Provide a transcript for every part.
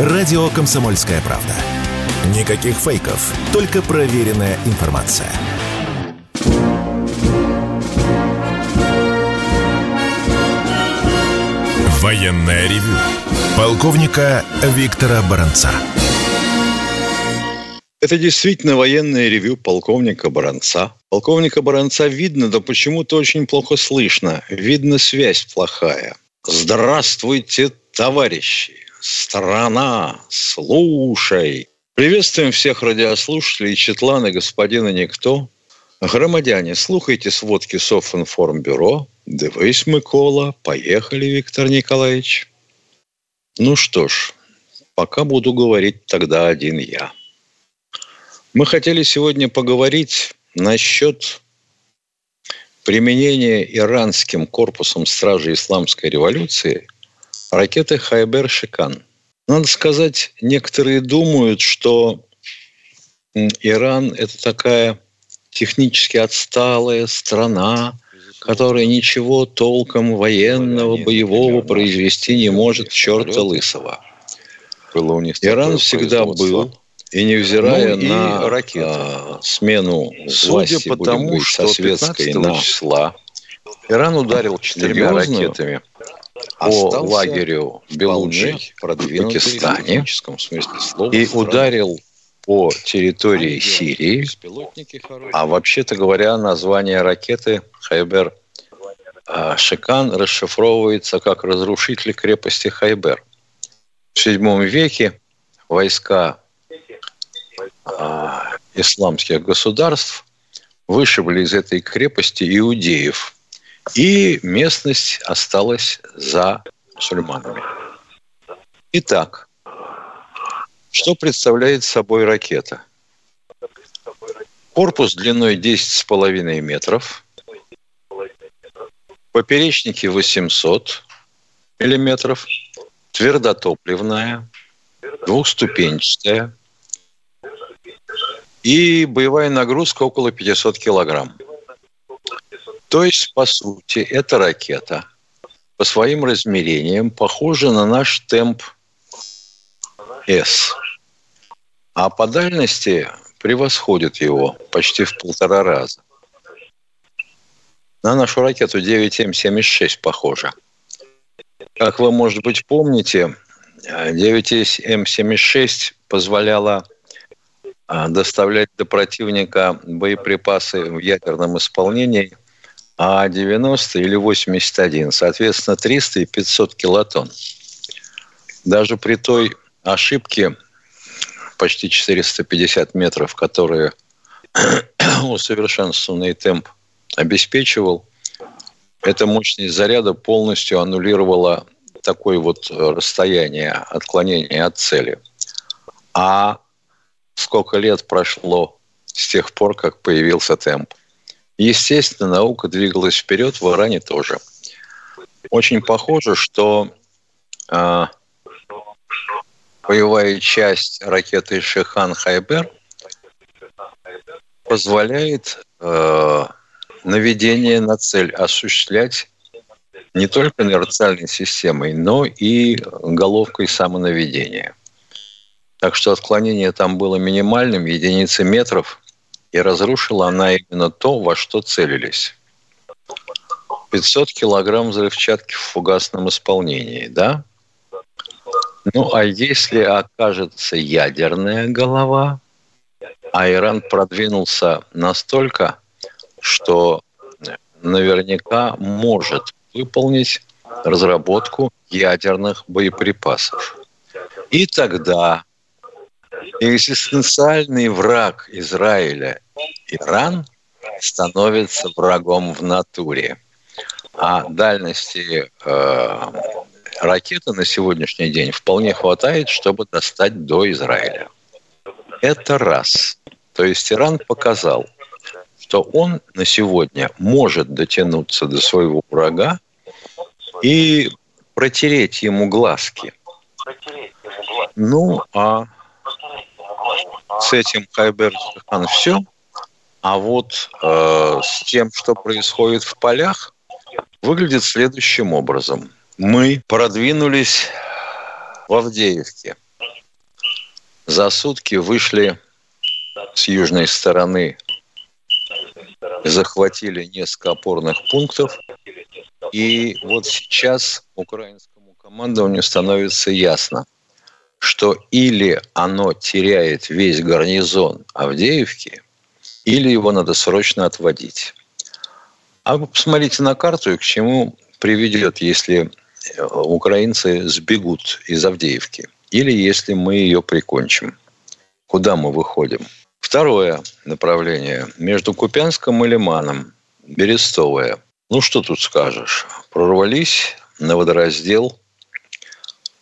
Радио «Комсомольская правда». Никаких фейков, только проверенная информация. Военная ревю. Полковника Виктора Баранца. Это действительно военное ревю полковника Баранца. Полковника Баранца видно, да почему-то очень плохо слышно. Видно, связь плохая. Здравствуйте, товарищи! Страна, слушай! Приветствуем всех радиослушателей Четлана, господина Никто. Громадяне, слухайте сводки Софинформбюро. Дивись, Микола. Поехали, Виктор Николаевич. Ну что ж, пока буду говорить тогда один я. Мы хотели сегодня поговорить насчет применения иранским корпусом Стражи Исламской революции ракеты «Хайбер-Шикан». Надо сказать, некоторые думают, что Иран – это такая технически отсталая страна, которая ничего толком военного, боевого произвести не может черта лысого. Иран всегда был и невзирая ну, на ракеты. А, смену Судя власти, по тому, что советской на числа Иран ударил четырьмя ракетами по лагерю Белуджи в Пакистане и ударил по территории Сирии. А вообще-то говоря, название ракеты Хайбер а, Шикан расшифровывается как разрушитель крепости Хайбер. В VII веке войска а, исламских государств вышибли из этой крепости иудеев. И местность осталась за мусульманами. Итак, что представляет собой ракета? Корпус длиной 10,5 метров, поперечники 800 миллиметров, твердотопливная, двухступенчатая, и боевая нагрузка около 500 килограмм. То есть, по сути, эта ракета по своим размерениям похожа на наш темп С. А по дальности превосходит его почти в полтора раза. На нашу ракету 9М76 похожа. Как вы, может быть, помните, 9М76 позволяла а, доставлять до противника боеприпасы в ядерном исполнении, а 90 или 81, соответственно, 300 и 500 килотонн. Даже при той ошибке почти 450 метров, которые усовершенствованный темп обеспечивал, эта мощность заряда полностью аннулировала такое вот расстояние отклонения от цели. А сколько лет прошло с тех пор, как появился темп. Естественно, наука двигалась вперед, в Иране тоже. Очень похоже, что э, боевая часть ракеты Шихан Хайбер позволяет э, наведение на цель осуществлять не только инерциальной системой, но и головкой самонаведения. Так что отклонение там было минимальным, единицы метров, и разрушила она именно то, во что целились. 500 килограмм взрывчатки в фугасном исполнении, да? Ну, а если окажется ядерная голова, а Иран продвинулся настолько, что наверняка может выполнить разработку ядерных боеприпасов. И тогда экзистенциальный враг Израиля, Иран, становится врагом в натуре. А дальности э, ракеты на сегодняшний день вполне хватает, чтобы достать до Израиля. Это раз. То есть Иран показал, что он на сегодня может дотянуться до своего врага и протереть ему глазки. Ну, а с этим Хайбер Хан все. А вот э, с тем, что происходит в полях, выглядит следующим образом. Мы продвинулись в Авдеевке. за сутки вышли с южной стороны, захватили несколько опорных пунктов. И вот сейчас украинскому командованию становится ясно, что или оно теряет весь гарнизон Авдеевки, или его надо срочно отводить. А вы посмотрите на карту и к чему приведет, если э, украинцы сбегут из Авдеевки, или если мы ее прикончим. Куда мы выходим? Второе направление. Между Купянском и Лиманом. Берестовое. Ну, что тут скажешь? Прорвались на водораздел,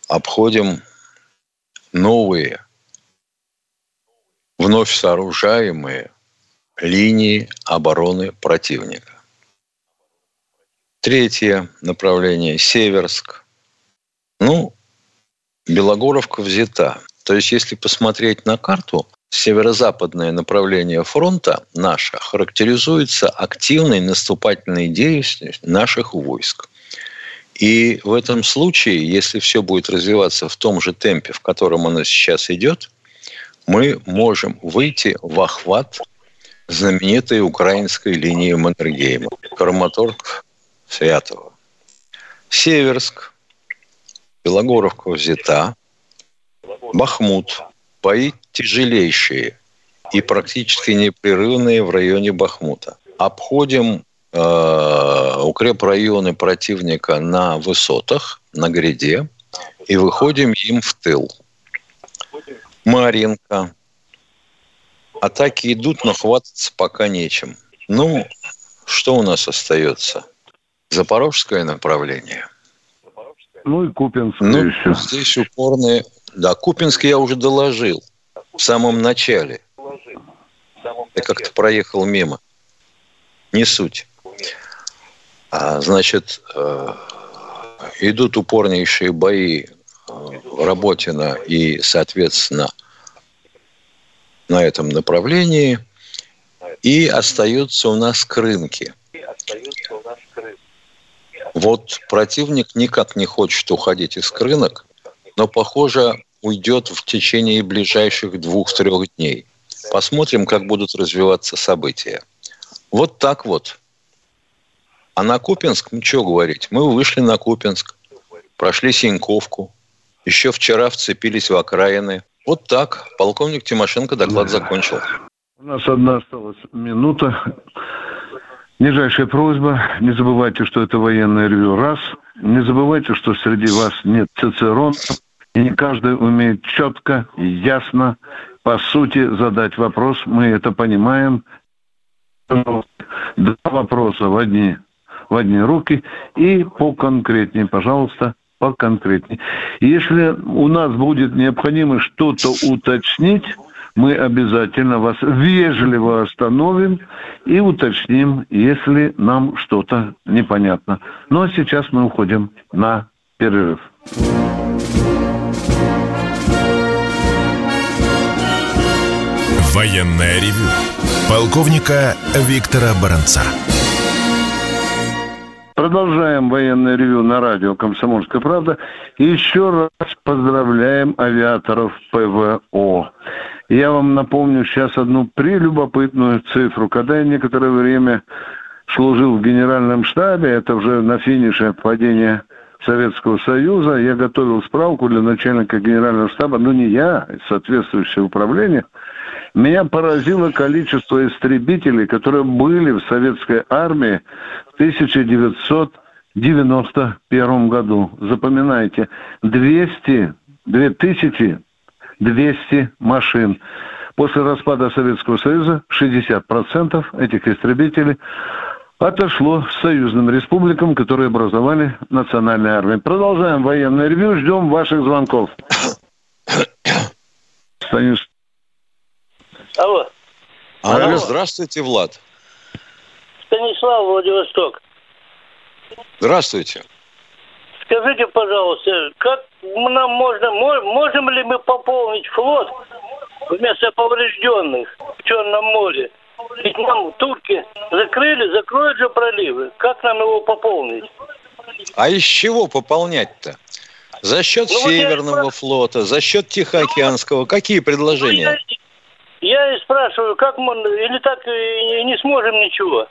обходим новые, вновь сооружаемые линии обороны противника. Третье направление – Северск. Ну, Белогоровка взята. То есть, если посмотреть на карту, северо-западное направление фронта наше характеризуется активной наступательной деятельностью наших войск. И в этом случае, если все будет развиваться в том же темпе, в котором оно сейчас идет, мы можем выйти в охват знаменитой украинской линии Маннергейма. Краматорг Святого. Северск, Белогоровка взята, Бахмут, бои тяжелейшие и практически непрерывные в районе Бахмута. Обходим э, укрепрайоны противника на высотах, на гряде, и выходим им в тыл. Маринка. Атаки идут, но хвататься пока нечем. Ну, что у нас остается? Запорожское направление. Ну и Купинское ну, еще. Здесь упорные... Да, Купинский я уже доложил в самом начале. Я как-то проехал мимо. Не суть. А, значит, э, идут упорнейшие бои э, Работина и, соответственно, на этом направлении. И остаются у нас крынки. Вот противник никак не хочет уходить из крынок, но, похоже, уйдет в течение ближайших двух-трех дней. Посмотрим, как будут развиваться события. Вот так вот. А на Купинск, что говорить, мы вышли на Купинск, прошли Синьковку, еще вчера вцепились в окраины. Вот так. Полковник Тимошенко доклад закончил. У нас одна осталась минута. Нижайшая просьба, не забывайте, что это военное ревю, раз. Не забывайте, что среди вас нет Цицерона, и не каждый умеет четко ясно, по сути, задать вопрос. Мы это понимаем. Два вопроса в одни, в одни руки и поконкретнее, пожалуйста, поконкретнее. Если у нас будет необходимо что-то уточнить, мы обязательно вас вежливо остановим и уточним, если нам что-то непонятно. Ну а сейчас мы уходим на перерыв. Военная ревю. Полковника Виктора Баранца. Продолжаем военное ревю на радио «Комсомольская правда». Еще раз поздравляем авиаторов ПВО. Я вам напомню сейчас одну прелюбопытную цифру. Когда я некоторое время служил в генеральном штабе, это уже на финише падения Советского Союза, я готовил справку для начальника генерального штаба, но не я, соответствующее управление. Меня поразило количество истребителей, которые были в советской армии в 1991 году. Запоминайте, 200, 2000 200 машин. После распада Советского Союза 60% этих истребителей отошло союзным республикам, которые образовали национальные армии. Продолжаем военное ревю, ждем ваших звонков. Станиш... Алло. Алло. Алло. Здравствуйте, Влад. Станислав, Владивосток. Здравствуйте. Скажите, пожалуйста, как нам можно, можем ли мы пополнить флот вместо поврежденных в Черном море? Ведь нам турки закрыли, закроют же проливы. Как нам его пополнить? А из чего пополнять-то? За счет ну, Северного вот флота, за счет Тихоокеанского. Какие предложения? Ну, я, я и спрашиваю, как мы, или так и не сможем ничего?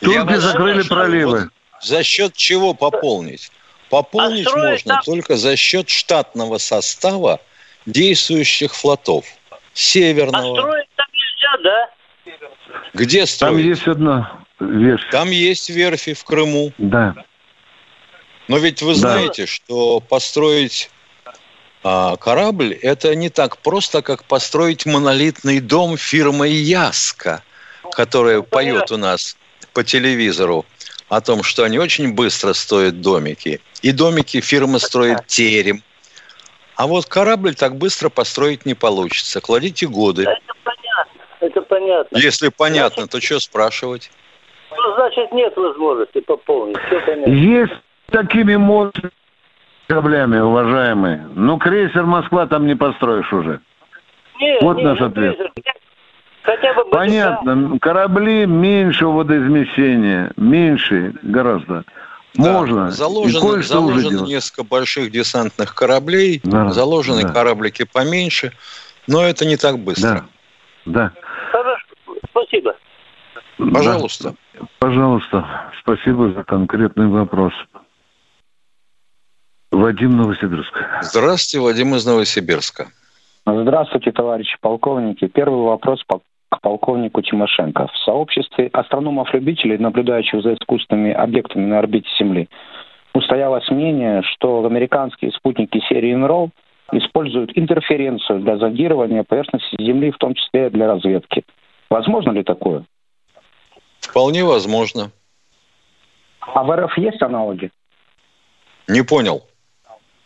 Турки закрыли проливы. Вот за счет чего пополнить? Пополнить а можно там... только за счет штатного состава действующих флотов. Северного. А строить там нельзя, да? Где строить? Там есть одна верфь. Там есть верфи в Крыму. Да. Но ведь вы знаете, да. что построить а, корабль – это не так просто, как построить монолитный дом фирмы Яска, которая ну, поет у нас по телевизору о том, что они очень быстро стоят домики. И домики фирма строит терем. А вот корабль так быстро построить не получится. Кладите годы. Это понятно. Это понятно. Если понятно, значит, то что спрашивать? Ну, значит, нет возможности пополнить. Все понятно. Есть такими мощными кораблями, уважаемые. Ну, крейсер Москва там не построишь уже. Нет, вот нет, наш ответ. Крейсер. Хотя бы Понятно. Корабли меньше водоизмещения. Меньше гораздо. Да, Можно. Заложено, заложено несколько больших десантных кораблей, да, заложены да. кораблики поменьше, но это не так быстро. Да. да. Хорошо. Спасибо. Пожалуйста. Да. Пожалуйста. Спасибо за конкретный вопрос. Вадим Новосибирск. Здравствуйте, Вадим из Новосибирска. Здравствуйте, товарищи полковники. Первый вопрос по к полковнику Тимошенко. В сообществе астрономов-любителей, наблюдающих за искусственными объектами на орбите Земли, устоялось мнение, что американские спутники серии НРО используют интерференцию для зондирования поверхности Земли, в том числе для разведки. Возможно ли такое? Вполне возможно. А в РФ есть аналоги? Не понял.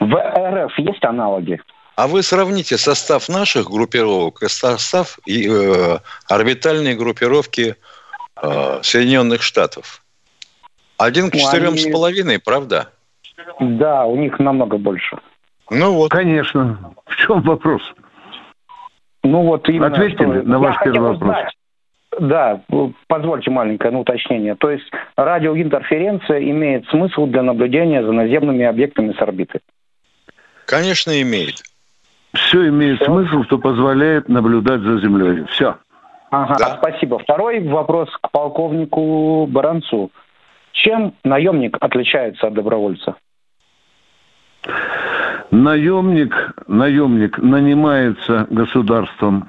В РФ есть аналоги? А вы сравните состав наших группировок и состав и, э, орбитальной группировки э, Соединенных Штатов. Один к ну, четырем с половиной, правда? Да, у них намного больше. Ну вот. Конечно. В чем вопрос? Ну вот именно. Ответьте что... на ваш Я первый вопрос. Знать. Да, позвольте маленькое ну, уточнение. То есть радиоинтерференция имеет смысл для наблюдения за наземными объектами с орбиты? Конечно, имеет все имеет все? смысл, что позволяет наблюдать за землей. Все. Ага, да. спасибо. Второй вопрос к полковнику Баранцу. Чем наемник отличается от добровольца? Наемник, наемник нанимается государством.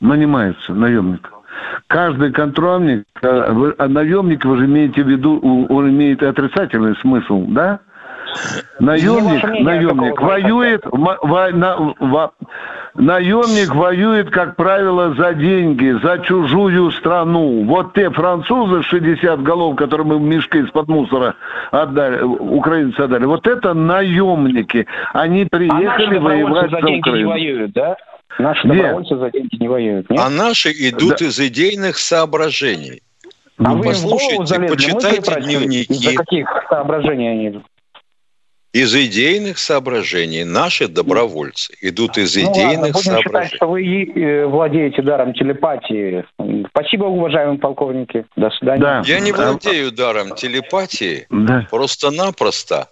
Нанимается наемник. Каждый контрольник, а, а наемник, вы же имеете в виду, он имеет отрицательный смысл, да? Наемник, наемник воюет, во, на, во, наемник воюет, как правило, за деньги, за чужую страну. Вот те французы, 60 голов, которые мы в мешке из-под мусора отдали, украинцы отдали, вот это наемники. Они приехали а воевать за, за Украину. Не воюют, да? Наши добровольцы нет. за деньги не воюют. Нет? А наши идут да. из идейных соображений. А вы послушайте, почитайте дневники. Из-за каких соображений они идут? Из идейных соображений наши добровольцы идут из ну, идейных ладно, будем соображений. считать, что вы э, владеете даром телепатии. Спасибо, уважаемые полковники. До свидания. Да. Я не владею даром телепатии. Да. Просто-напросто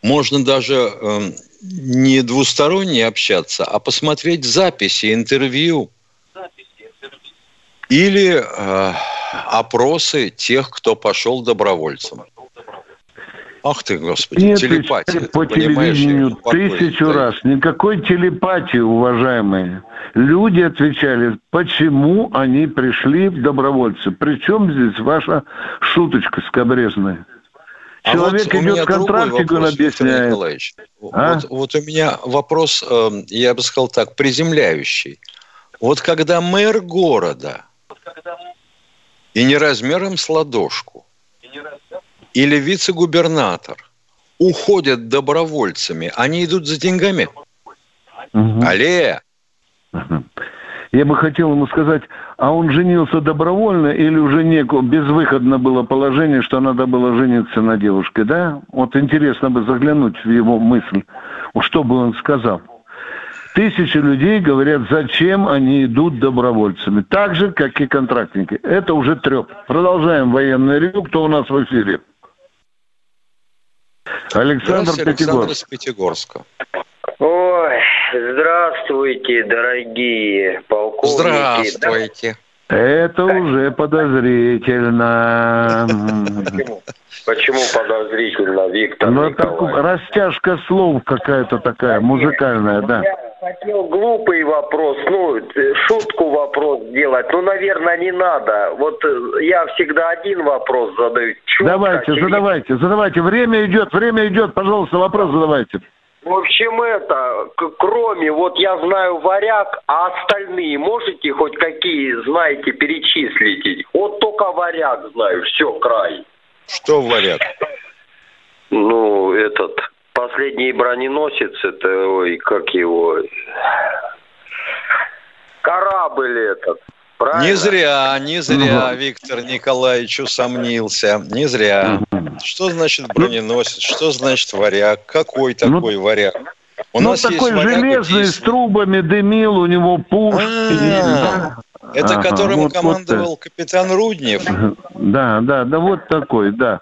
можно даже э, не двусторонне общаться, а посмотреть записи, интервью. Или э, опросы тех, кто пошел добровольцем. Ах ты, Господи, Нет, телепатия. По телевидению тысячу да. раз. Никакой телепатии, уважаемые. Люди отвечали, почему они пришли в добровольцы. Причем здесь ваша шуточка скобрезная? А Человек вот идет к контрактику, он объясняет. А? Вот, вот у меня вопрос, эм, я бы сказал так, приземляющий. Вот когда мэр города, и не размером с ладошку, или вице-губернатор уходят добровольцами, они идут за деньгами. Угу. Алле! Я бы хотел ему сказать, а он женился добровольно или уже неко, безвыходно было положение, что надо было жениться на девушке, да? Вот интересно бы заглянуть в его мысль, что бы он сказал. Тысячи людей говорят, зачем они идут добровольцами. Так же, как и контрактники. Это уже треп. Продолжаем военный ревю. Кто у нас в эфире? Александр Пятигорск. из Пятигорска. Ой, здравствуйте, дорогие полковники. Здравствуйте. Это уже подозрительно. Почему? Почему подозрительно, Виктор Ну, так, растяжка слов какая-то такая, музыкальная, да. Хотел глупый вопрос, ну, шутку вопрос сделать. Ну, наверное, не надо. Вот э, я всегда один вопрос задаю. Четко, давайте, через... задавайте, задавайте. Время идет, время идет. Пожалуйста, вопрос задавайте. В общем, это, кроме, вот я знаю варяг, а остальные можете хоть какие знаете перечислить? Вот только варяг знаю, все, край. Что варяг? Ну, этот, последний броненосец, это, ой, как его, корабль этот. Правильно? Не зря, не зря угу. Виктор Николаевич усомнился. Не зря. Что значит броненосец? Что значит варяг? Какой ну, такой ну, варяг? У ну, нас такой есть железный, с трубами дымил, у него пушки. Это ага, которым вот, командовал вот, капитан Руднев? Да, да, да, вот такой, да.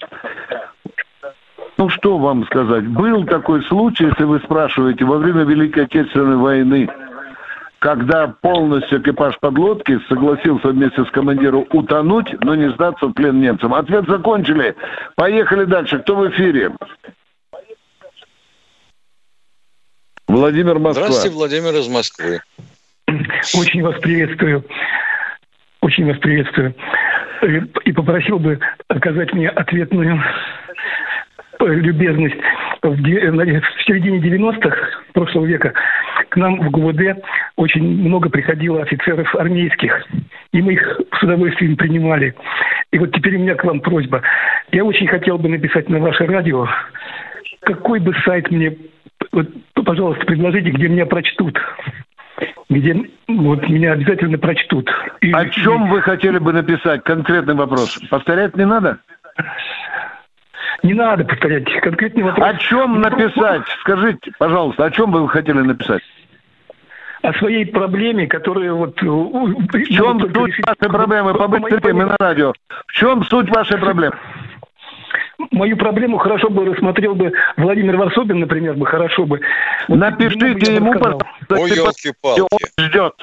Ну, что вам сказать? Был такой случай, если вы спрашиваете, во время Великой Отечественной войны – когда полностью экипаж подлодки согласился вместе с командиром утонуть, но не сдаться в плен немцам. Ответ закончили. Поехали дальше. Кто в эфире? Владимир Москва. Здравствуйте, Владимир из Москвы. Очень вас приветствую. Очень вас приветствую. И попросил бы оказать мне ответную любезность. В, в середине 90-х прошлого века к нам в ГУВД очень много приходило офицеров армейских, и мы их с удовольствием принимали. И вот теперь у меня к вам просьба. Я очень хотел бы написать на ваше радио, какой бы сайт мне, вот, пожалуйста, предложите, где меня прочтут где вот меня обязательно прочтут. И, О чем вы хотели бы написать? Конкретный вопрос. Повторять не надо? Не надо повторять конкретный вопрос. О чем написать? Скажите, пожалуйста, о чем бы вы хотели написать? О своей проблеме, которая вот... В чем суть решить... вашей проблемы? Побыстрее, мы на радио. В чем суть вашей проблемы? Мою проблему хорошо бы рассмотрел бы Владимир Варсобин, например, бы хорошо бы. Вот Напишите ему, пожалуйста. Ой, елки-палки. Он ждет.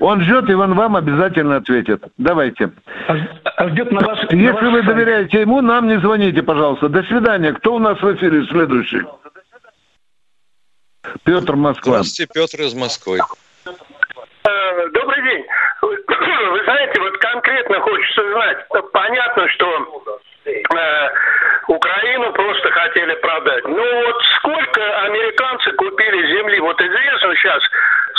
Он ждет, и он вам обязательно ответит. Давайте. А, а ждет на ваш Если на ваш вы доверяете ему, нам не звоните, пожалуйста. До свидания. Кто у нас в эфире следующий? Петр Москва. Здравствуйте, Петр из Москвы. Добрый день. Вы знаете, вот конкретно хочется знать. Понятно, что э, Украину просто хотели продать. Ну вот сколько американцы купили земли? Вот известно сейчас,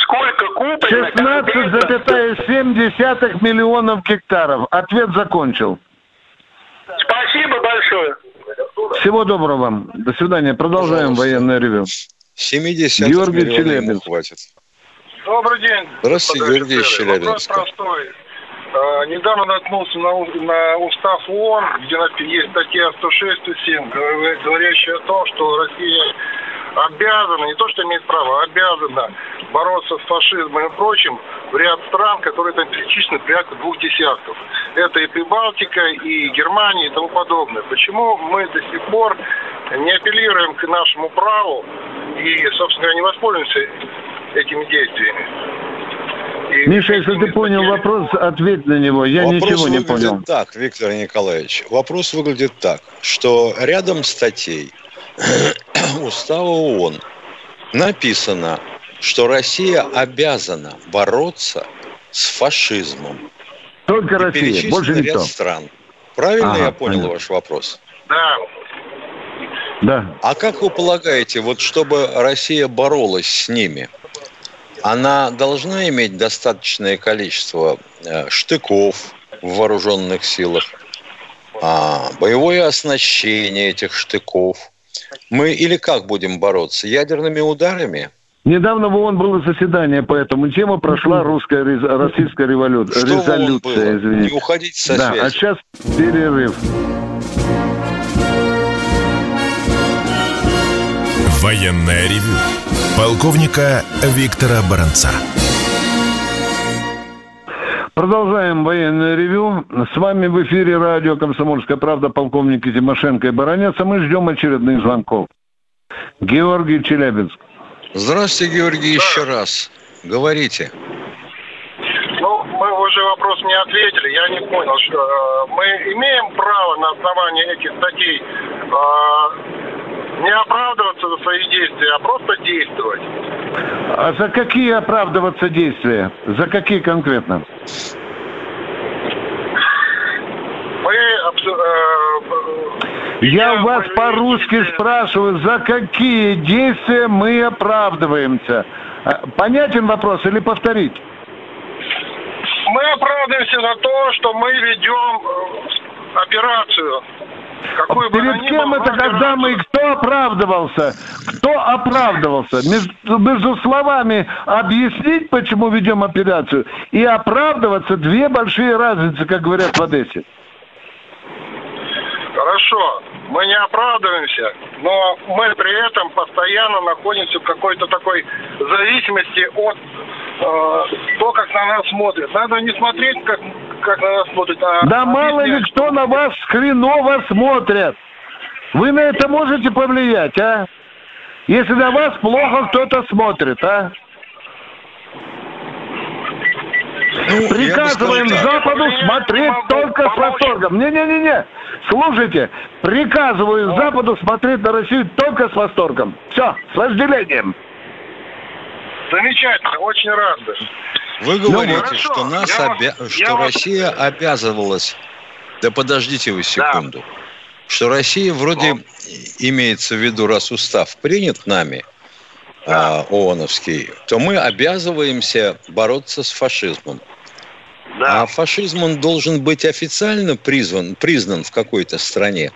сколько куплено... 16,7 миллионов гектаров. Ответ закончил. Спасибо большое. Всего доброго вам. До свидания. Продолжаем Пожалуйста. военное ревю. 70 Георгий Челябинск. хватит. Добрый день. Здравствуйте, Георгий Челябинск. Вопрос простой. А, недавно наткнулся на, на устав ООН, где есть статья 106-107, говорящая о том, что Россия обязана, не то что имеет право, а обязана бороться с фашизмом и прочим в ряд стран, которые там перечислены порядка двух десятков. Это и Прибалтика, и Германия, и тому подобное. Почему мы до сих пор не апеллируем к нашему праву и, собственно говоря, не воспользуемся этими действиями? И Миша, если ты понял вопрос, ответь на него. Я вопрос ничего не понял. так, Виктор Николаевич. Вопрос выглядит так, что рядом статей Устава ООН написано, что Россия обязана бороться с фашизмом. Только Россия, больше никто. ряд стран. Правильно ага, я понял понятно. ваш вопрос? Да. Да. А как вы полагаете, вот чтобы Россия боролась с ними, она должна иметь достаточное количество э, штыков в вооруженных силах, а, боевое оснащение этих штыков – мы или как будем бороться? Ядерными ударами? Недавно в ООН было заседание по этому тему, прошла русская российская революция, Что резолюция, извините. Не уходить со да, связи. А сейчас перерыв. Военная ревю. Полковника Виктора Баранца. Продолжаем военное ревю. С вами в эфире радио «Комсомольская правда» полковники Тимошенко и Баранец, а мы ждем очередных звонков. Георгий Челябинск. Здравствуйте, Георгий, еще раз. Говорите. Ну, мы уже вопрос не ответили. Я не понял, что э, мы имеем право на основании этих статей э, не оправдываться за свои действия, а просто действовать. А за какие оправдываться действия? За какие конкретно? Мы абсо- э, Я вас по-русски спрашиваю, за какие действия мы оправдываемся? А, Понятен вопрос или повторить? мы оправдываемся за то, что мы ведем э, операцию. Она Перед кем это, когда мы, кто оправдывался? Кто оправдывался? Между, между словами объяснить, почему ведем операцию, и оправдываться две большие разницы, как говорят в Одессе. Хорошо, мы не оправдываемся, но мы при этом постоянно находимся в какой-то такой зависимости от э, того, как на нас смотрят. Надо не смотреть, как, как на нас смотрят, а Да мало ли кто на вас хреново смотрят. Вы на это можете повлиять, а? Если на вас плохо кто-то смотрит, а? Ну, Приказываем сказал так. Западу Я смотреть могу только с помочь. восторгом. Не-не-не-не. Слушайте, приказываю Ну. Западу смотреть на Россию только с восторгом. Все, с вожделением. Замечательно, очень рад. Вы говорите, хорошо, что нас я обя- что Россия обязывалась. Да подождите вы секунду. Что Россия вроде имеется в виду, раз устав принят нами, а, ООНовский, то мы обязываемся бороться с фашизмом. А фашизм он должен быть официально призван, признан в какой-то стране.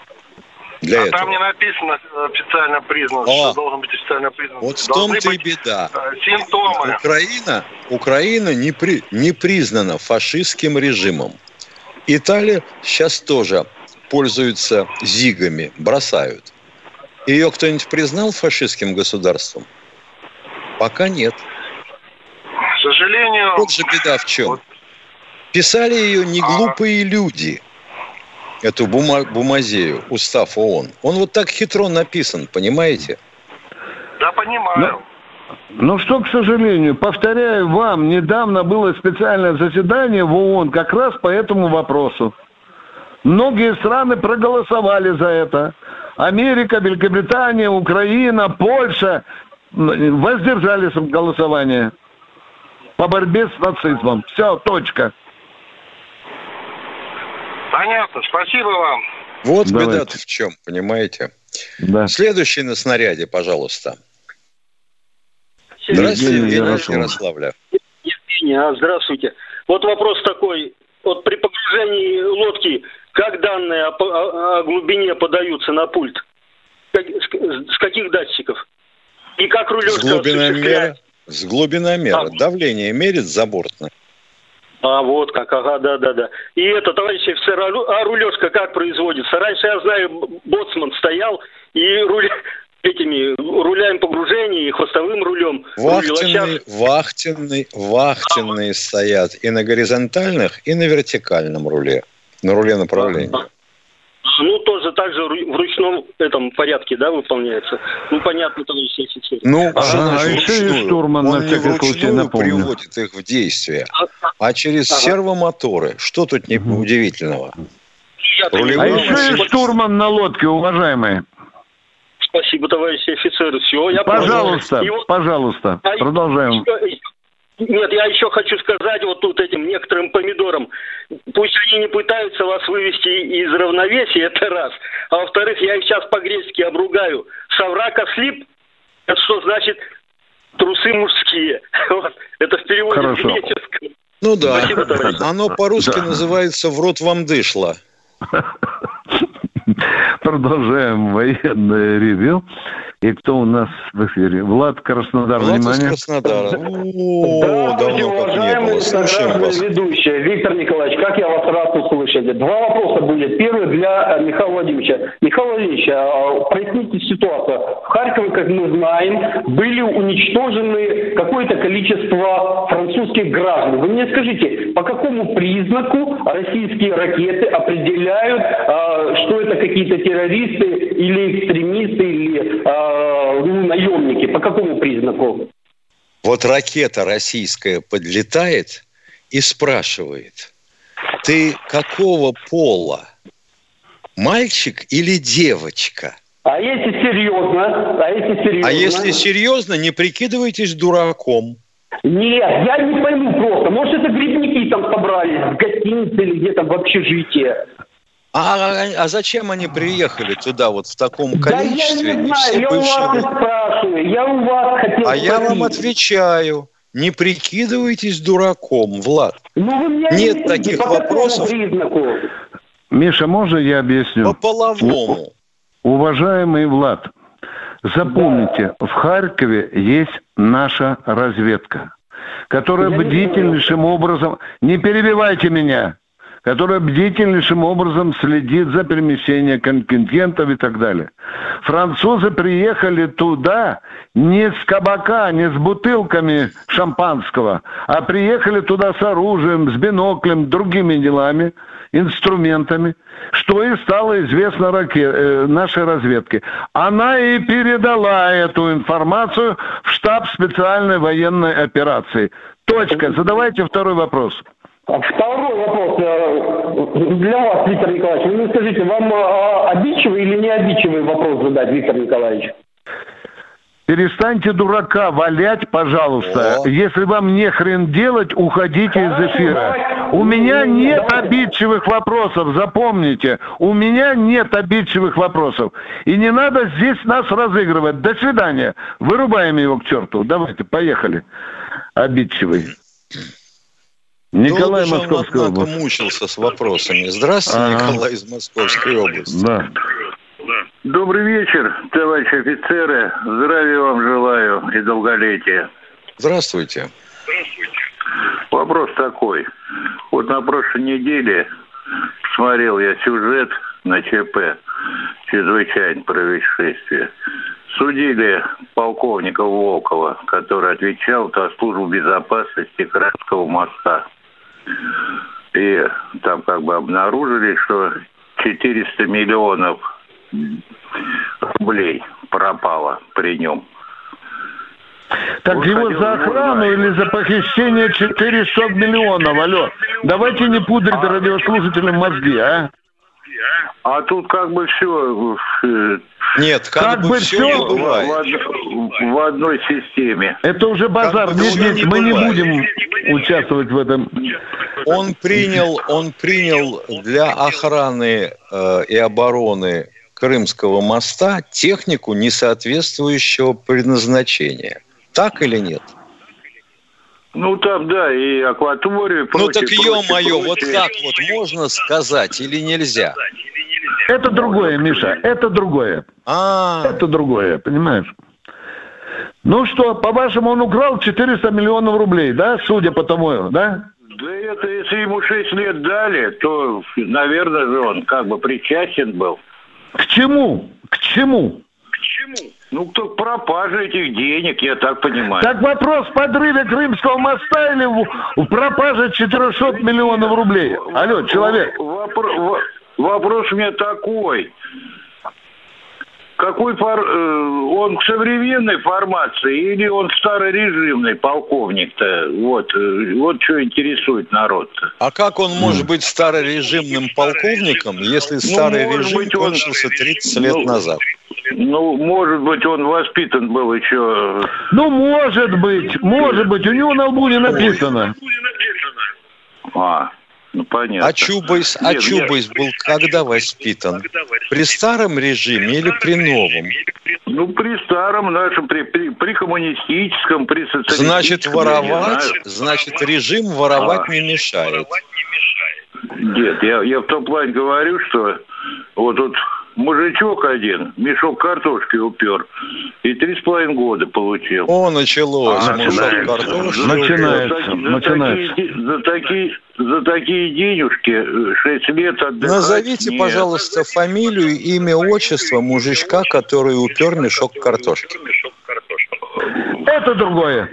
Для А этого. там не написано э, официально признан, О. что должен быть официально признан. Вот в том-то и беда. э, Симптомы. Украина, Украина не, при, не признана фашистским режимом. Италия сейчас тоже пользуется зигами, бросают. Ее кто-нибудь признал фашистским государством? Пока нет. К сожалению, Вот же беда в чем. Вот. Писали ее не А. глупые люди, эту бума- бумазею, устав ООН. Он вот так хитро написан, понимаете? да, понимаю. Ну что, к сожалению, повторяю вам, недавно было специальное заседание в ООН как раз по этому вопросу. Многие страны проголосовали за это. Америка, Великобритания, Украина, Польша воздержались от голосования по борьбе с нацизмом. Все, точка. Понятно, спасибо вам. Вот Давайте. беда в чем, понимаете? Да. Следующий на снаряде, пожалуйста. Здравствуйте, Евгений. Ярославля. Евгений, а, здравствуйте. Вот вопрос такой. Вот при погружении лодки, как данные о, о- о глубине подаются на пульт? Как- с, с каких датчиков? И как С рулежка глубиномера. осуществляет? С глубиномера. А. Давление мерит забортно. А, вот как, ага, да-да-да. И это, товарищ офицер, а а рулежка как производится? Раньше, я знаю, боцман стоял и руля, этими рулями погружения и хвостовым рулем рулил. А Вахтенные, щас- вахтенные, вахтенные стоят и на горизонтальных, и на вертикальном руле. На руле направления. Ну, тоже так же в ручном этом порядке, да, выполняется. Ну, понятно, товарищ офицер. Ну, что значит а еще и штурман на Он не всякий случай вручную напомню. приводит их в действие, А- а через Ага. сервомоторы. Что тут не удивительного? Я Рулевой А еще и штурман на лодке, уважаемые. Спасибо, товарищи офицеры. Все, я понял. Пожалуйста, вот- пожалуйста, а- продолжаем. еще- Нет, я еще хочу сказать вот тут этим некоторым помидорам. Пусть они не пытаются вас вывести из равновесия, это раз. А во-вторых, я их сейчас по-гречески обругаю. Шаврака слип, это что значит трусы мужские. Вот. Это в переводе Хорошо. греческого. Ну да, Спасибо, товарищ. оно по-русски Да. называется «в рот вам дышло». Продолжаем военное ревю. И кто у нас в эфире? Влад Краснодар, Влад из внимание. Краснодара. О, Здравствуйте, давно как не уважаемые было. Слушаем вас. ведущие. Виктор Николаевич, как я вас рад услышать. Два вопроса будет. Первый для э, Михаила Владимировича. Михаил Владимирович, а, проясните ситуацию. В Харькове, как мы знаем, были уничтожены какое-то количество французских граждан. Вы мне скажите, по какому признаку российские ракеты определяют, э, что это какие-то террористы или экстремисты или э, наемники? По какому признаку? Вот ракета российская подлетает и спрашивает, ты какого пола? Мальчик или девочка? А если серьезно? А если серьезно? А если серьезно, не прикидывайтесь дураком. Нет, я не пойму просто. Может, это грибники там собрались в гостинице или где-то в общежитии. А, а, зачем они приехали туда вот в таком количестве? Да я не знаю, я бывшие... у вас спрашиваю, я у вас хотел А спросить. я вам отвечаю. Не прикидывайтесь дураком, Влад. Ну, вы мне Нет таких по вопросов. Признаку? Миша, можно я объясню? По половому. Уважаемый Влад, запомните, да. в Харькове есть наша разведка, которая я бдительнейшим образом... Не перебивайте меня! Которая бдительнейшим образом следит за перемещением контингентов и так далее. Французы приехали туда не с кабака, не с бутылками шампанского, а приехали туда с оружием, с биноклем, другими делами, инструментами, что и стало известно раке, э, нашей разведке. Она и передала эту информацию в штаб специальной военной операции. Точка. Задавайте второй вопрос. Второй вопрос э, для вас, Виктор Николаевич. Вы скажите, вам э, обидчивый или не обидчивый вопрос задать, Виктор Николаевич? Перестаньте дурака валять, пожалуйста. О. Если вам не хрен делать, уходите Хорошо, из эфира. Давайте. У меня нет давайте. обидчивых вопросов, запомните. У меня нет обидчивых вопросов. И не надо здесь нас разыгрывать. До свидания. Вырубаем его к черту. Давайте, поехали. Обидчивый. Николай Долго Московская он, область. мучился с вопросами. Здравствуйте, ага. Николай из Московской области. Да. Добрый вечер, товарищи офицеры. Здравия вам желаю и долголетия. Здравствуйте. Здравствуйте. Вопрос такой. Вот на прошлой неделе смотрел я сюжет на ЧП, чрезвычайное происшествие. Судили полковника Волкова, который отвечал за службу безопасности Крымского моста. И там как бы обнаружили, что 400 миллионов рублей пропало при нем. Так вот его за охрану или за похищение 400 миллионов, алло. Давайте не пудрить а, радиослушателям мозги, а? А тут как бы все... Э, Нет, как, как бы, бы все, все бывает. В, в одной системе. Это уже базар. Нет, нет, не мы бывает. не будем участвовать в этом. Он принял, он принял для охраны э, и обороны Крымского моста технику несоответствующего предназначения. Так или нет? Ну, там, да, и акваторию. Ну, так, ё-моё, вот так вот можно сказать или нельзя? Это другое, Миша, это другое. А, Это другое, понимаешь? Ну что, по-вашему, он украл 400 миллионов рублей, да, судя по тому, да? Да это, если ему 6 лет дали, то, наверное же, он как бы причастен был. К чему? К чему? К чему? Ну, кто пропажа этих денег, я так понимаю. Так вопрос в подрыве Крымского моста или в, в пропаже 400 миллионов рублей? Алло, человек. Вопро- вопрос у меня такой какой фор... Э, он к современной формации или он старорежимный полковник-то? Вот, э, вот что интересует народ-то. А как он может быть старорежимным полковником, если ну, старый ну, режим быть, кончился он... 30 лет ну, назад? Ну, может быть, он воспитан был еще... Ну, может быть, может быть. У него на лбу не написано. А, ну, понятно. А Чубайс, а Чубайс был когда воспитан? При старом режиме или при новом? Ну, при старом нашем, при, при, при коммунистическом, при социалистическом. Значит, воровать, значит, режим воровать а. не мешает. Нет, я, я в том плане говорю, что вот тут мужичок один мешок картошки упер и три с половиной года получил. О, началось. А, мешок картошки. Начинается. За, начинается. Такие, за, такие, за такие денежки 6 лет отдыхать Назовите, нет. пожалуйста, фамилию, имя, отчество мужичка, который упер мешок картошки. Это другое.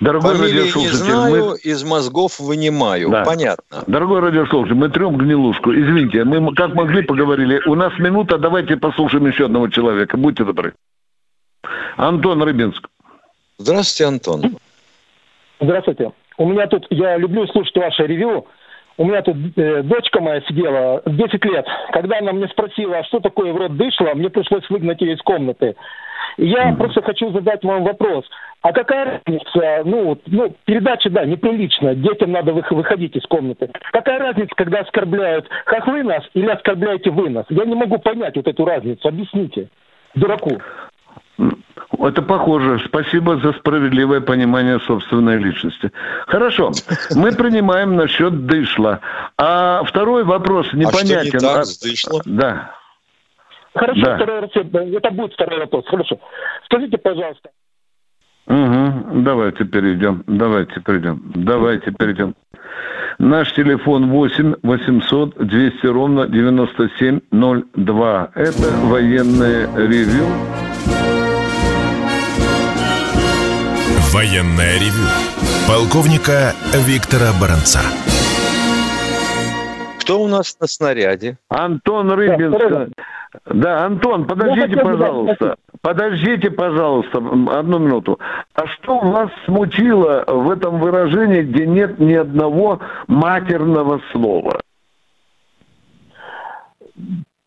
Дорогой Фамилии не радиослушатель, знаю, мы... из мозгов вынимаю. Да. Понятно. Дорогой радиослушатель, мы трем гнилушку. Извините, мы как могли поговорили. У нас минута, давайте послушаем еще одного человека. Будьте добры. Антон Рыбинск. Здравствуйте, Антон. Здравствуйте. У меня тут, я люблю слушать ваше ревю. У меня тут э, дочка моя сидела 10 лет. Когда она мне спросила, а что такое в рот дышло, мне пришлось выгнать ее из комнаты. Я просто хочу задать вам вопрос. А какая разница, ну, ну, передача, да, неприлично, детям надо вых- выходить из комнаты. Какая разница, когда оскорбляют хохлы нас или оскорбляете вы нас? Я не могу понять вот эту разницу, объясните, дураку. Это похоже. Спасибо за справедливое понимание собственной личности. Хорошо. Мы принимаем насчет дышла. А второй вопрос А что не непонятен. так А- с дышлом? Да. Хорошо, Да. второй раз, это будет второй вопрос. Хорошо. Скажите, пожалуйста, Угу. Давайте перейдем. Давайте перейдем. Давайте перейдем. Наш телефон 8 800 200 ровно 9702. Это военное ревю. Военное ревю полковника Виктора Баранца. Кто у нас на снаряде? Антон Рыбинск. Да, Антон, подождите, пожалуйста. Подождите, пожалуйста, одну минуту. А что вас смутило в этом выражении, где нет ни одного матерного слова?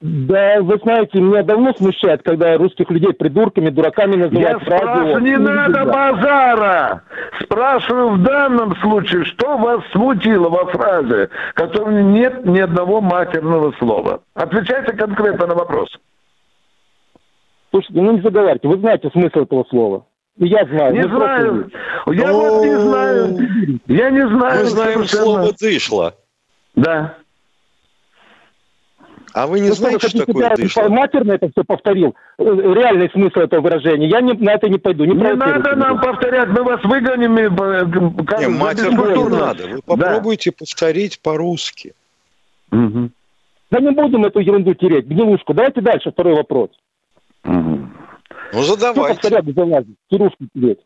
Да, вы знаете, меня давно смущает, когда русских людей придурками, дураками Я называют радио. спрашиваю, не надо базара. Спрашиваю в данном случае, что вас смутило во фразе, в которой нет ни одного матерного слова. Отвечайте конкретно на вопрос. Слушайте, ну не заговаривайте, вы знаете смысл этого слова. И я знаю. Не просто знаю. Я вот не знаю. Я не знаю. Мы знаем слово «дышло». Да. А вы не Вы знаете, что, такое я дышло? матерно это все повторил? Э, Реальный смысл этого выражения. Я не, на это не пойду. Не, Не надо нам повторять, мы вас выгоним. и, э, как Не, матерно не бескультурно. надо. Вы Да. попробуйте повторить по-русски. Мгм. Да не будем эту ерунду тереть, гнилушку. Давайте дальше, второй вопрос. Мгм. Ну, Что задавайте. повторять, залазить, кирушку тереть?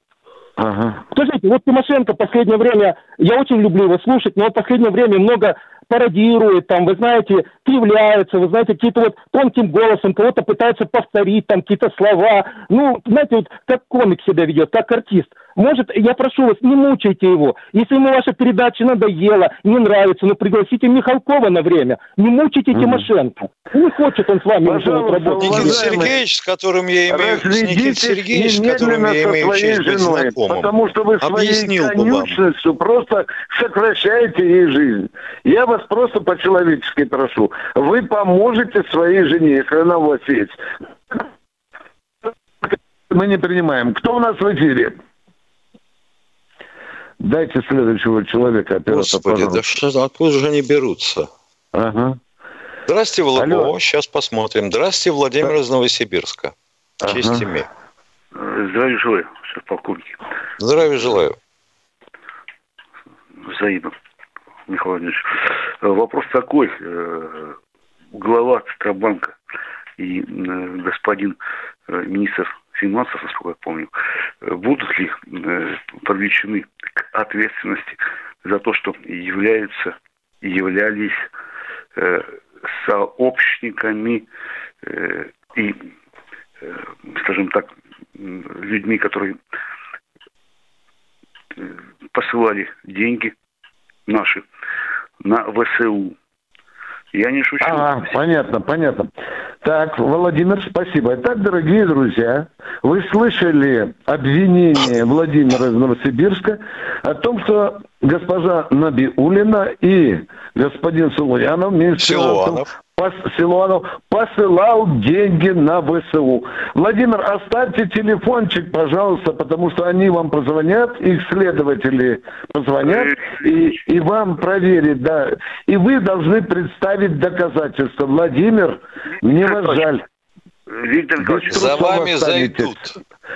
Ага. Скажите, вот Тимошенко в последнее время, я очень люблю его слушать, но в последнее время много пародирует, там, вы знаете, кривляется, вы знаете, какие-то вот тонким голосом кого-то пытается повторить, там, какие-то слова. Ну, знаете, вот как комик себя ведет, как артист. Может, я прошу вас, не мучайте его. Если ему ваша передача надоела, не нравится, ну, пригласите Михалкова на время. Не мучайте Тимошенко. Не хочет он с вами Пожалуйста, работать. Никита Сергеевич, с которым я имею... С Сергеевич, с которым я имею своей честь быть женой, знакомым, потому что вы своей конючностью просто сокращаете ей жизнь. Я вас просто по-человечески прошу. Вы поможете своей жене, если она у вас есть. Мы не принимаем. Кто у нас в эфире? Дайте следующего человека, оператор, Господи, да что, откуда же они берутся? Ага. Здравствуйте, Волокова. Алло. Сейчас посмотрим. Здравствуйте, Владимир из Новосибирска. Честь Ага. имею. Здравия желаю, шеф полковник. Здравия желаю. Взаимно, Михаил Владимирович. Э, Вопрос такой. э, Глава Центробанка и э, господин министр финансов, насколько я помню, э, будут ли э, привлечены к ответственности за то, что являются и являлись э, сообщниками э, и, э, скажем так, людьми, которые э, посылали деньги наши на ВСУ. Я не шучу. А, понятно, понятно. Так, Владимир, спасибо. Итак, дорогие друзья, вы слышали обвинение Владимира из Новосибирска о том, что госпожа Набиулина и господин Силуянов, министр Силуанов. Пос- Силуанов посылал деньги на ВСУ. Владимир, оставьте телефончик, пожалуйста, потому что они вам позвонят, их следователи позвонят и, и вам проверят, да. И вы должны представить доказательства. Владимир, мне вас жаль. Виктор Николаевич, За вами останетесь. зайдут.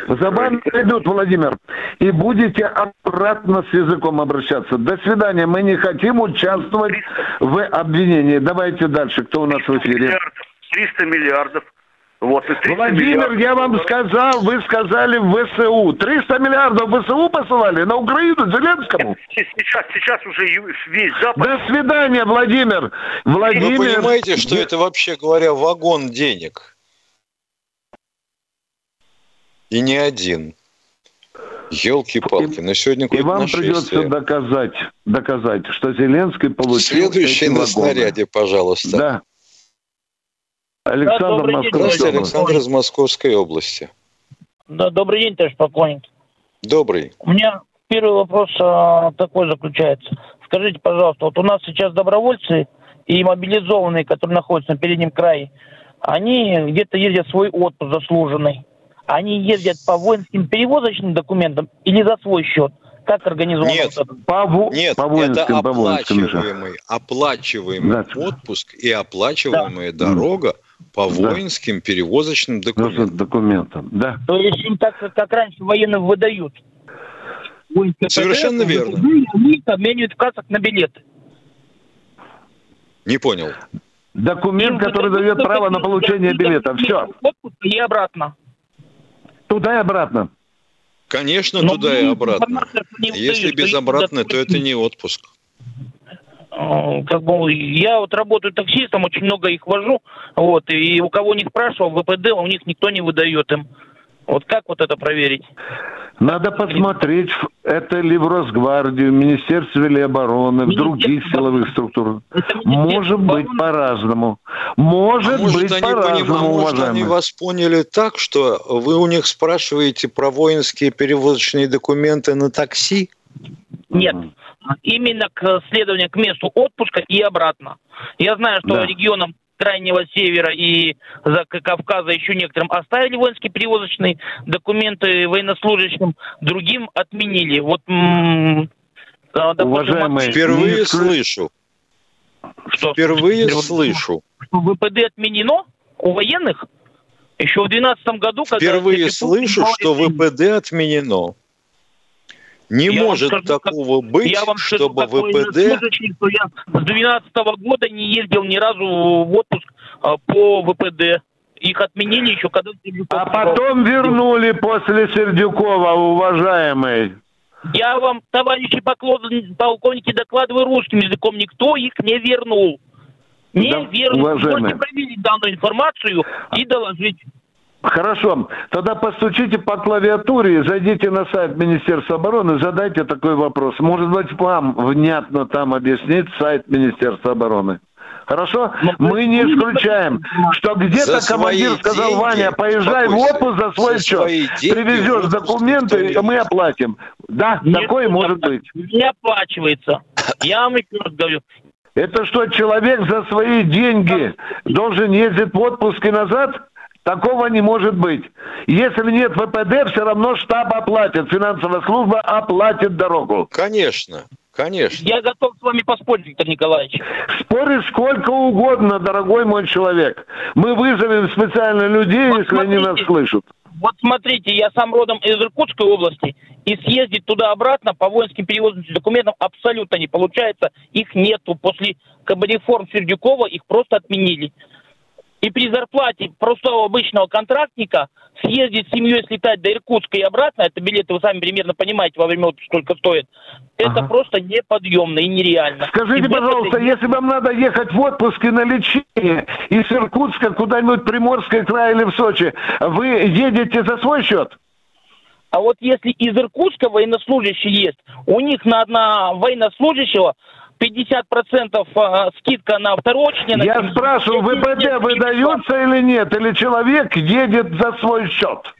За вами придут, Владимир. И будете аккуратно с языком обращаться. До свидания. Мы не хотим участвовать в обвинении. Давайте дальше. Кто у нас в 300 эфире? миллиардов, 300 миллиардов Вот, Владимир, я вам сказал, вы сказали в ВСУ. 300 миллиардов в ВСУ посылали на Украину Зеленскому? Сейчас, сейчас уже весь Запад... До свидания, Владимир. Владимир... Вы понимаете, что это вообще говоря вагон денег? И не один. Елки-палки, на сегодня И вам придется доказать, доказать, что Зеленский получил Следующий на снаряде, пожалуйста. Да. Александр да, Московской Александр из Московской области. Да, добрый день, товарищ полковник. Добрый. У меня первый вопрос а, такой заключается. Скажите, пожалуйста, вот у нас сейчас добровольцы и мобилизованные, которые находятся на переднем крае, они где-то ездят в свой отпуск заслуженный. Они ездят по воинским перевозочным документам или за свой счет? Как организовано? Нет, это? по, Нет по это по оплачиваемый, оплачиваемый да. отпуск и оплачиваемая да. дорога по да. воинским перевозочным документам. документам. Да. То есть им так, как раньше военным выдают? Совершенно верно. Они обменивают в кассах на билеты. Не понял. Документ, который дает право на получение билета. Все. И обратно. Туда и обратно. Конечно, Но туда и обратно. Если без обратно, то это не отпуск. А, как бы я вот работаю таксистом, очень много их вожу, вот, и у кого не спрашивал, ВПД у них никто не выдает им. Вот как вот это проверить? Надо посмотреть, это ли в Росгвардию, в Министерстве ли обороны, в других силовых структурах. Может быть по-разному. Может, а может быть по-разному, уважаемые. Может, они вас поняли так, что вы у них спрашиваете про воинские перевозочные документы на такси? Нет. Именно к следованию к месту отпуска и обратно. Я знаю, что да. регионам Крайнего Севера и за Кавказа еще некоторым оставили воинские перевозочные документы военнослужащим, другим отменили. Вот, допустим, Уважаемые, впервые слышу. Что? Впервые слышу. Что ВПД отменено у военных? Еще в 2012 году, когда... Впервые слышу, что ВПД отменено. Не я может скажу, такого как, быть, я вам скажу, чтобы ВПД... Что я с 2012 года не ездил ни разу в отпуск а, по ВПД. Их отменили еще когда... А потом вернули после Сердюкова, уважаемый. Я вам, товарищи полковники, докладываю русским языком. Никто их не вернул. Не да, вернул. Уважаемый. Можете проверить данную информацию и доложить. Хорошо, тогда постучите по клавиатуре, зайдите на сайт Министерства обороны, задайте такой вопрос. Может быть, вам внятно там объяснит сайт Министерства обороны. Хорошо? Но ну, Мы не исключаем, что где-то командир сказал, деньги, Ваня, поезжай в отпуск за свой за счет. Привезешь документы, и мы оплатим. Да, Нет, такое может быть. Не оплачивается. Я вам еще раз говорю. Это что, человек за свои деньги должен ездить в отпуск и назад? Такого не может быть. Если нет ВПД, все равно штаб оплатит, финансовая служба оплатит дорогу. Конечно. Конечно. Я готов с вами поспорить, Виктор Николаевич. Спорить сколько угодно, дорогой мой человек. Мы вызовем специально людей, вот если смотрите, они нас слышат. Вот смотрите, я сам родом из Иркутской области, и съездить туда-обратно по воинским перевозным документам абсолютно не получается. Их нету. После реформ Сердюкова их просто отменили. И при зарплате простого обычного контрактника съездить с семьей, слетать до Иркутска и обратно, это билеты, вы сами примерно понимаете, во время отпуска сколько стоит, это ага. просто неподъемно и нереально. Скажите, и пожалуйста, это... если вам надо ехать в отпуск и на лечение из Иркутска куда-нибудь в Приморский край или в Сочи, вы едете за свой счет? А вот если из Иркутска военнослужащий есть, у них на одного военнослужащего 50% а, скидка на второчные. Я спрашиваю, ВПД выдается или нет? Или человек едет за свой счет?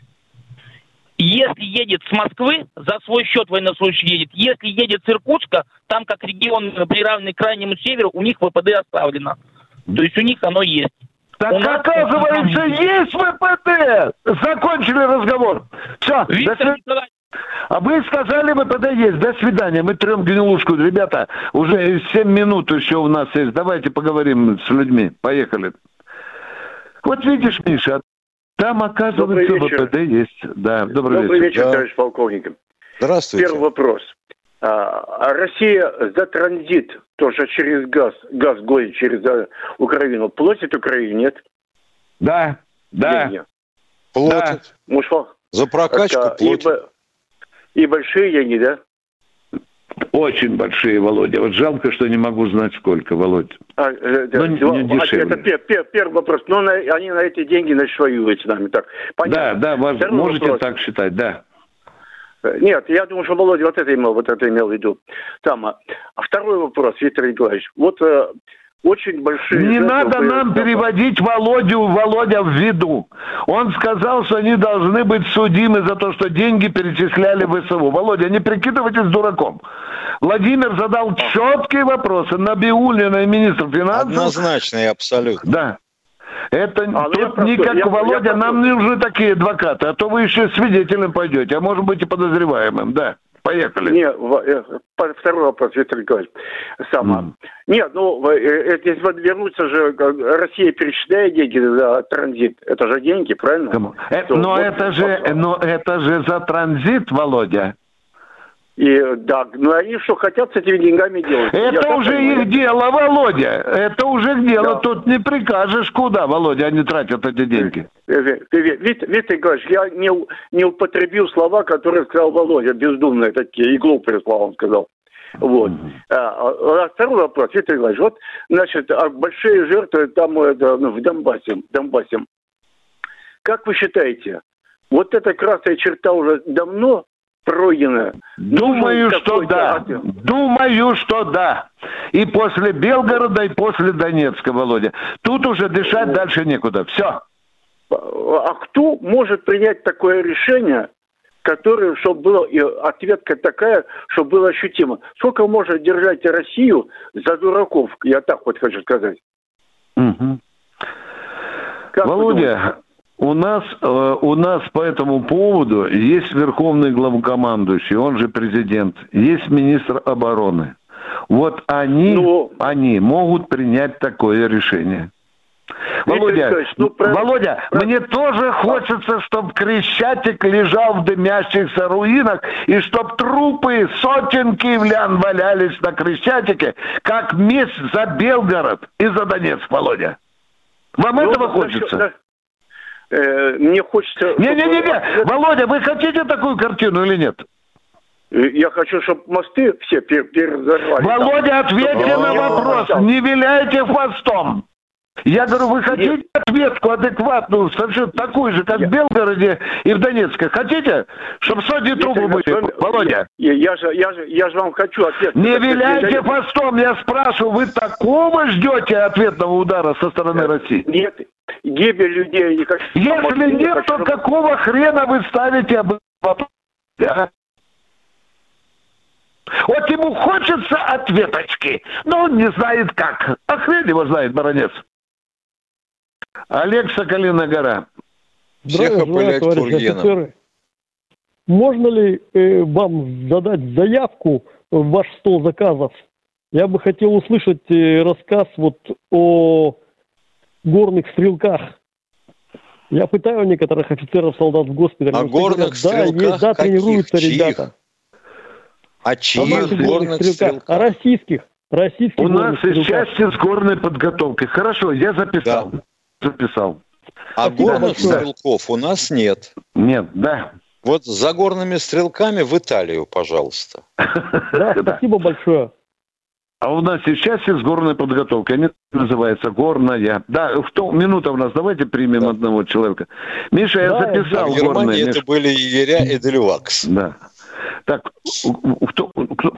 Если едет с Москвы, за свой счет военнослужащий едет. Если едет с Иркутска, там как регион приравненный к крайнему северу, у них ВПД оставлено. То есть у них оно есть. Так у оказывается, нас... есть ВПД! Закончили разговор. Все, Виктор Николаевич, а вы сказали, ВПД есть. До свидания. Мы трем гнилушку. Ребята, уже 7 минут еще у нас есть. Давайте поговорим с людьми. Поехали. Вот видишь, Миша, там, оказывается, ВПД есть. Да, добрый, добрый вечер. вечер, да. товарищ полковник. Здравствуйте. Первый вопрос. А, а Россия за транзит тоже через газ, газ гонит через а, Украину, платит Украине, нет? Да, Да. Деньги? Может, вам- За прокачку Так, и, платят. И большие деньги, да? Очень большие, Володя. Вот жалко, что не могу знать сколько, Володь. А, э, Ну, не- два- не а, дешевле. это пе- пе- первый вопрос. Но на- они на эти деньги, значит, воюют с нами. Так, понятно. Да, да, Второй можете вопрос. так считать, да. Э, Нет, я думаю, что Володя вот это имел, вот это имел в виду. Там, а а второй вопрос, Виктор Николаевич. Вот э, очень большие... Не надо нам переводить Володю, Володя в виду. Он сказал, что они должны быть судимы за то, что деньги перечисляли в ВСУ. Володя, не прикидывайтесь дураком. Владимир задал четкие вопросы. Набиуллина и министр финансов. Однозначно и абсолютно. Да. Это А, ну, я тут простой, не как я- я Володя, нам не нужны такие адвокаты, а то вы еще свидетелем пойдете, а может быть и подозреваемым, да. Поехали. Не, э, второй вопрос, Виктор Николаевич. Сама. Нет, ну, э, если вернуться же, как Россия перечисляет деньги за транзит. Это же деньги, правильно? Э, Но вот это же, но это же за транзит, Володя. И да, ну они что хотят с этими деньгами делать? Я Это так уже понимаю. их дело, Володя. Это уже их дело. Тут не прикажешь, куда, Володя, они тратят эти деньги. Э, э, э, Вит- Виктор Николаевич, я не, не употребил слова, которые сказал Володя, бездумные такие, и глупые слова он сказал. Вот. А, а, а второй вопрос, Виктор Николаевич, вот, значит, а большие жертвы там это, ну, в Донбассе, Донбассе. Как вы считаете, вот эта красная черта уже давно пройдена? Думаю, Нужен что да. ответ? Думаю, что да. И после Белгорода, и после Донецка, Володя. Тут уже дышать дальше некуда. Все. А кто может принять такое решение, которое, чтобы было и ответка такая, чтобы было ощутимо? Сколько может держать Россию за дураков? Я так вот хочу сказать. Мгм. Володя, у нас, э, у нас по этому поводу есть верховный главнокомандующий, он же президент, есть министр обороны. Вот они, Ну, они могут принять такое решение. Володя, Николаевич, ну, про- Володя, мне тоже хочется, чтобы Крещатик лежал в дымящихся руинах, и чтоб трупы сотен киевлян валялись на Крещатике, как месть за Белгород и за Донецк, Володя. Вам Ну, этого хочется? да. Э, мне хочется... Не-не-не, чтобы- Володя, вы хотите такую картину или нет? Э, Я хочу, чтобы мосты все пер- перезорвали. Володя, ответьте на вопрос, не виляйте хвостом. Я говорю, вы хотите ответку адекватную, совершенно такую же, как в Белгороде и в Донецке? Хотите, чтобы сотни трупы были, Володя? Я, я же, я, же, я же вам хочу ответ. Не виляйте я- хвостом, я спрашиваю, вы такого ждете ответного удара со стороны России? Нет, гибель людей... не хочу- Если не нет, хочу, то какого хрена вы ставите об- вопрос? а? Вот ему хочется ответочки, но он не знает как. А хрен его знает, баронец. Олег Соколиная гора. Всех опылять товарищи Тургенов. офицеры. Можно ли э, вам задать заявку в ваш стол заказов? Я бы хотел услышать э, рассказ вот о горных стрелках. Я пытаю некоторых офицеров, солдат в госпитале. О горных говорят, да, стрелках есть, да, каких? тренируются Чьих? ребята. А О чьих наших горных стрелках? О российских. Российских У нас горных есть стрелках. части с горной подготовкой. Хорошо, я записал. Записал. А горных стрелков у нас нет. Нет, да. Вот за горными стрелками в Италию, пожалуйста. Да, спасибо большое. А у нас есть части с горной подготовкой. Они называются горная. Да, кто, минута у нас. Давайте примем одного человека. Миша, я Да, А записал в Германии горные. это Миша. были егеря Эдельвакс. Да. Так, кто, кто-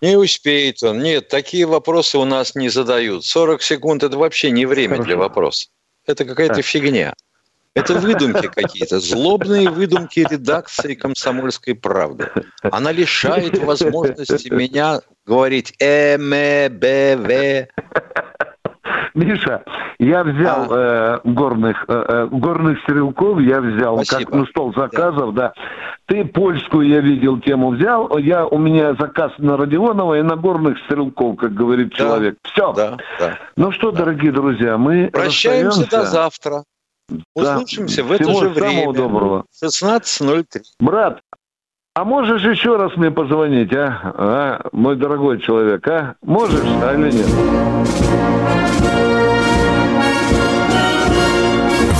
Не успеет он. Нет, такие вопросы у нас не задают. 40 секунд – это вообще не время для вопроса. Это какая-то фигня. Это выдумки какие-то, злобные выдумки редакции «Комсомольской правды». Она лишает возможности меня говорить «э», «б», «в». Миша, я взял э, горных, э, э, горных стрелков, я взял как Спасибо. на стол заказов, да. Ты польскую, я видел, тему взял. Я, у меня заказ на Родионова и на горных стрелков, как говорит Да. человек. Все. Да, да. Ну что, дорогие друзья, мы Прощаемся до расстаемся. завтра. Да. Услышимся в это Всего же самого время. доброго. 16.03. Брат, а можешь еще раз мне позвонить, а? а? Мой дорогой человек, а? Можешь, а или нет?